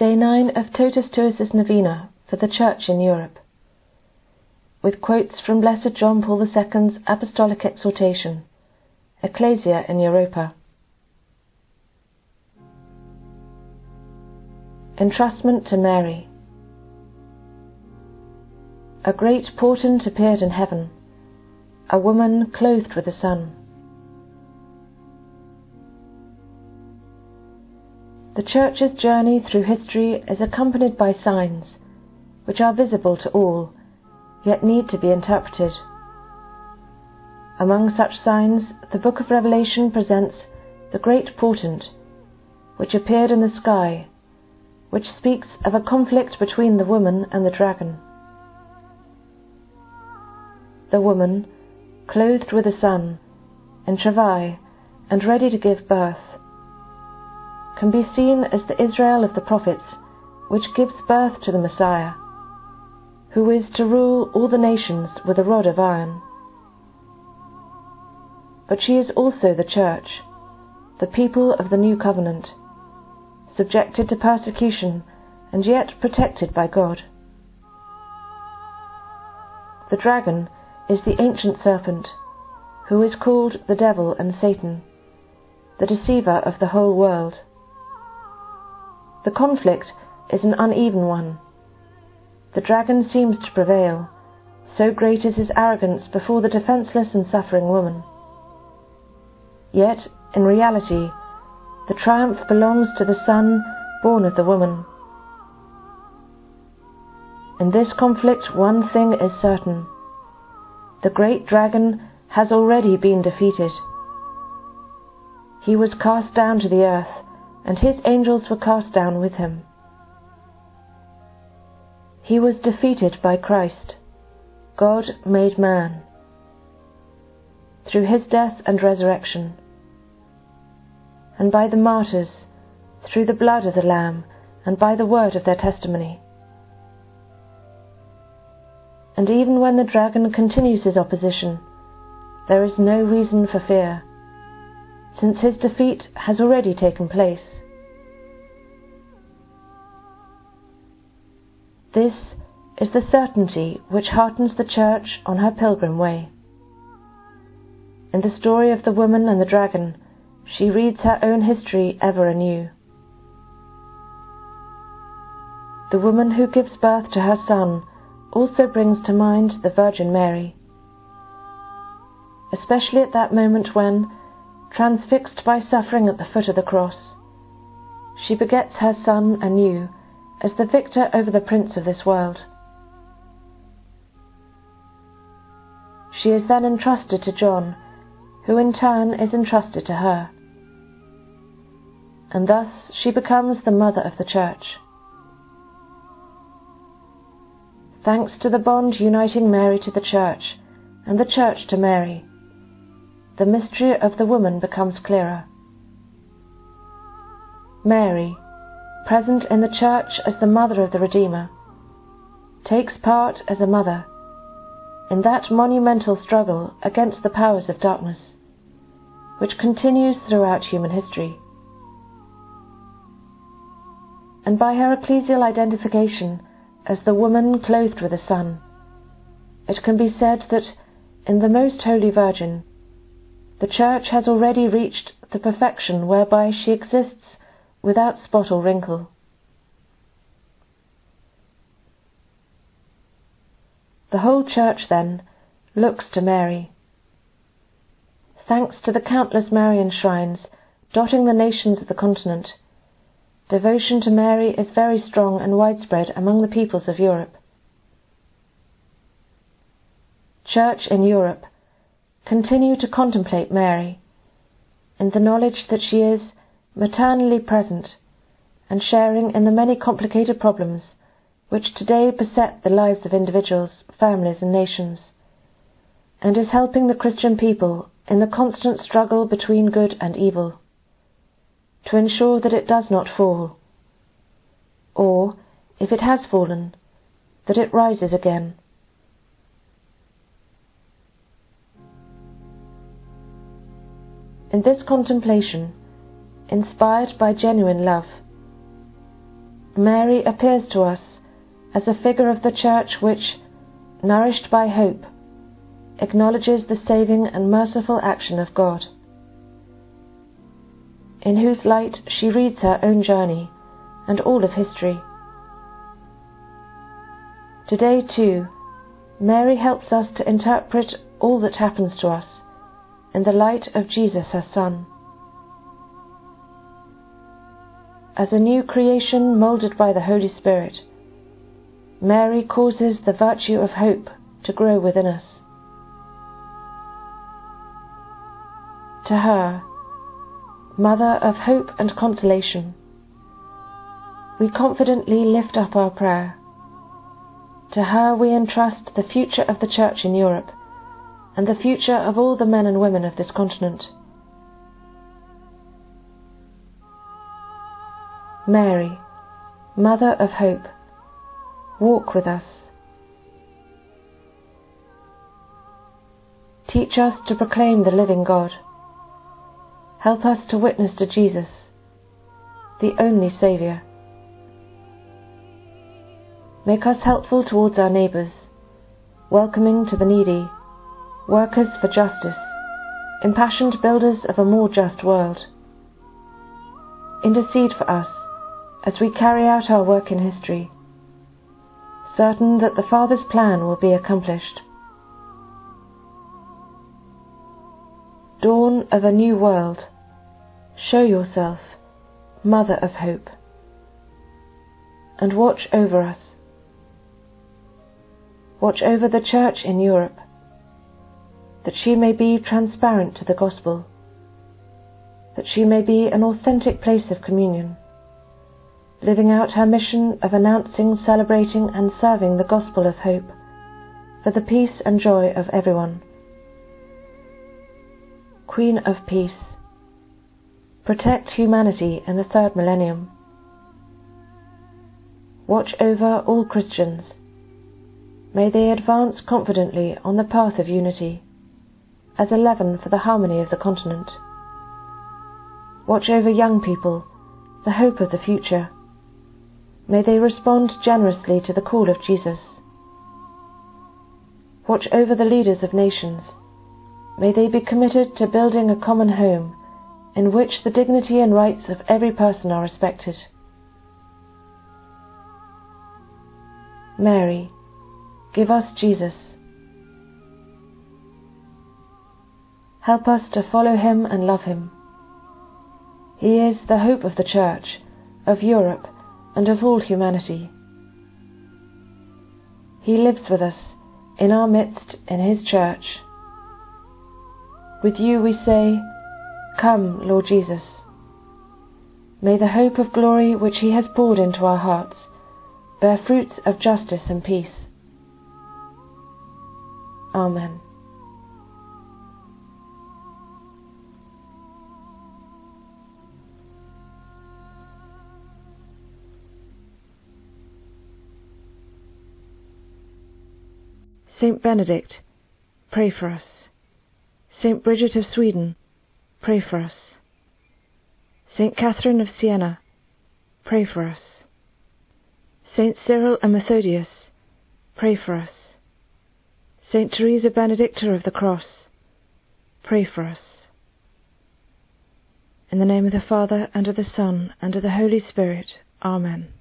Day 9 of Totus2us's Novena for the Church in Europe, with quotes from Blessed John Paul II's Apostolic Exhortation, Ecclesia in Europa. Entrustment to Mary. A great portent appeared in heaven, a woman clothed with the sun. The Church's journey through history is accompanied by signs, which are visible to all, yet need to be interpreted. Among such signs, the book of Revelation presents the great portent, which appeared in the sky, which speaks of a conflict between the woman and the dragon. The woman, clothed with the sun, in travail, and ready to give birth, can be seen as the Israel of the prophets, which gives birth to the Messiah, who is to rule all the nations with a rod of iron. But she is also the Church, the people of the new covenant, subjected to persecution and yet protected by God. The dragon is the ancient serpent, who is called the devil and Satan, the deceiver of the whole world. The conflict is an uneven one. The dragon seems to prevail, so great is his arrogance before the defenceless and suffering woman. Yet, in reality, the triumph belongs to the Son born of the woman. In this conflict, one thing is certain the great dragon has already been defeated. He was cast down to the earth and his angels were cast down with him. He was defeated by Christ, God made man, through his death and resurrection, and by the martyrs, through the blood of the Lamb, and by the word of their testimony. And even when the dragon continues his opposition, there is no reason for fear since his defeat has already taken place. This is the certainty which heartens the Church on her pilgrim way. In the story of the woman and the dragon, she reads her own history ever anew. The woman who gives birth to her son also brings to mind the Virgin Mary, especially at that moment when, transfixed by suffering at the foot of the cross. She begets her Son anew as the victor over the prince of this world. She is then entrusted to John, who in turn is entrusted to her. And thus she becomes the mother of the Church. Thanks to the bond uniting Mary to the Church and the Church to Mary, the mystery of the woman becomes clearer. Mary, present in the Church as the mother of the Redeemer, takes part as a mother in that monumental struggle against the powers of darkness, which continues throughout human history. And by her ecclesial identification as the woman clothed with the sun, it can be said that in the Most Holy Virgin the Church has already reached the perfection whereby she exists without spot or wrinkle. The whole Church, then, looks to Mary. Thanks to the countless Marian shrines dotting the nations of the continent, devotion to Mary is very strong and widespread among the peoples of Europe. Church in Europe continue to contemplate Mary in the knowledge that she is maternally present and sharing in the many complicated problems which today beset the lives of individuals, families, and nations, and is helping the Christian people in the constant struggle between good and evil to ensure that it does not fall, or, if it has fallen, that it rises again. In this contemplation, inspired by genuine love, Mary appears to us as a figure of the Church which, nourished by hope, acknowledges the saving and merciful action of God, in whose light she reads her own journey and all of history. Today, too, Mary helps us to interpret all that happens to us in the light of Jesus, her Son. As a new creation moulded by the Holy Spirit, Mary causes the virtue of hope to grow within us. To her, Mother of hope and consolation, we confidently lift up our prayer. To her we entrust the future of the Church in Europe and the future of all the men and women of this continent. Mary, Mother of Hope, walk with us. Teach us to proclaim the living God. Help us to witness to Jesus, the only Saviour. Make us helpful towards our neighbours, welcoming to the needy, workers for justice, impassioned builders of a more just world. Intercede for us as we carry out our work in history, certain that the Father's plan will be accomplished. Dawn of a new world, show yourself, Mother of Hope, and watch over us. Watch over the Church in Europe, that she may be transparent to the Gospel, that she may be an authentic place of communion living out her mission of announcing, celebrating, and serving the gospel of hope for the peace and joy of everyone. Queen of Peace, protect humanity in the third millennium. Watch over all Christians. May they advance confidently on the path of unity, as a leaven for the harmony of the continent. Watch over young people, the hope of the future May they respond generously to the call of Jesus. Watch over the leaders of nations. May they be committed to building a common home in which the dignity and rights of every person are respected. Mary, give us Jesus. Help us to follow him and love him. He is the hope of the Church, of Europe, and of all humanity. He lives with us, in our midst, in His church. With you we say, Come, Lord Jesus. May the hope of glory which He has poured into our hearts bear fruits of justice and peace. Amen. Saint Benedict, pray for us. Saint Bridget of Sweden, pray for us. Saint Catherine of Siena, pray for us. Saint Cyril and Methodius, pray for us. Saint Teresa Benedicta of the Cross, pray for us. In the name of the Father, and of the Son, and of the Holy Spirit. Amen.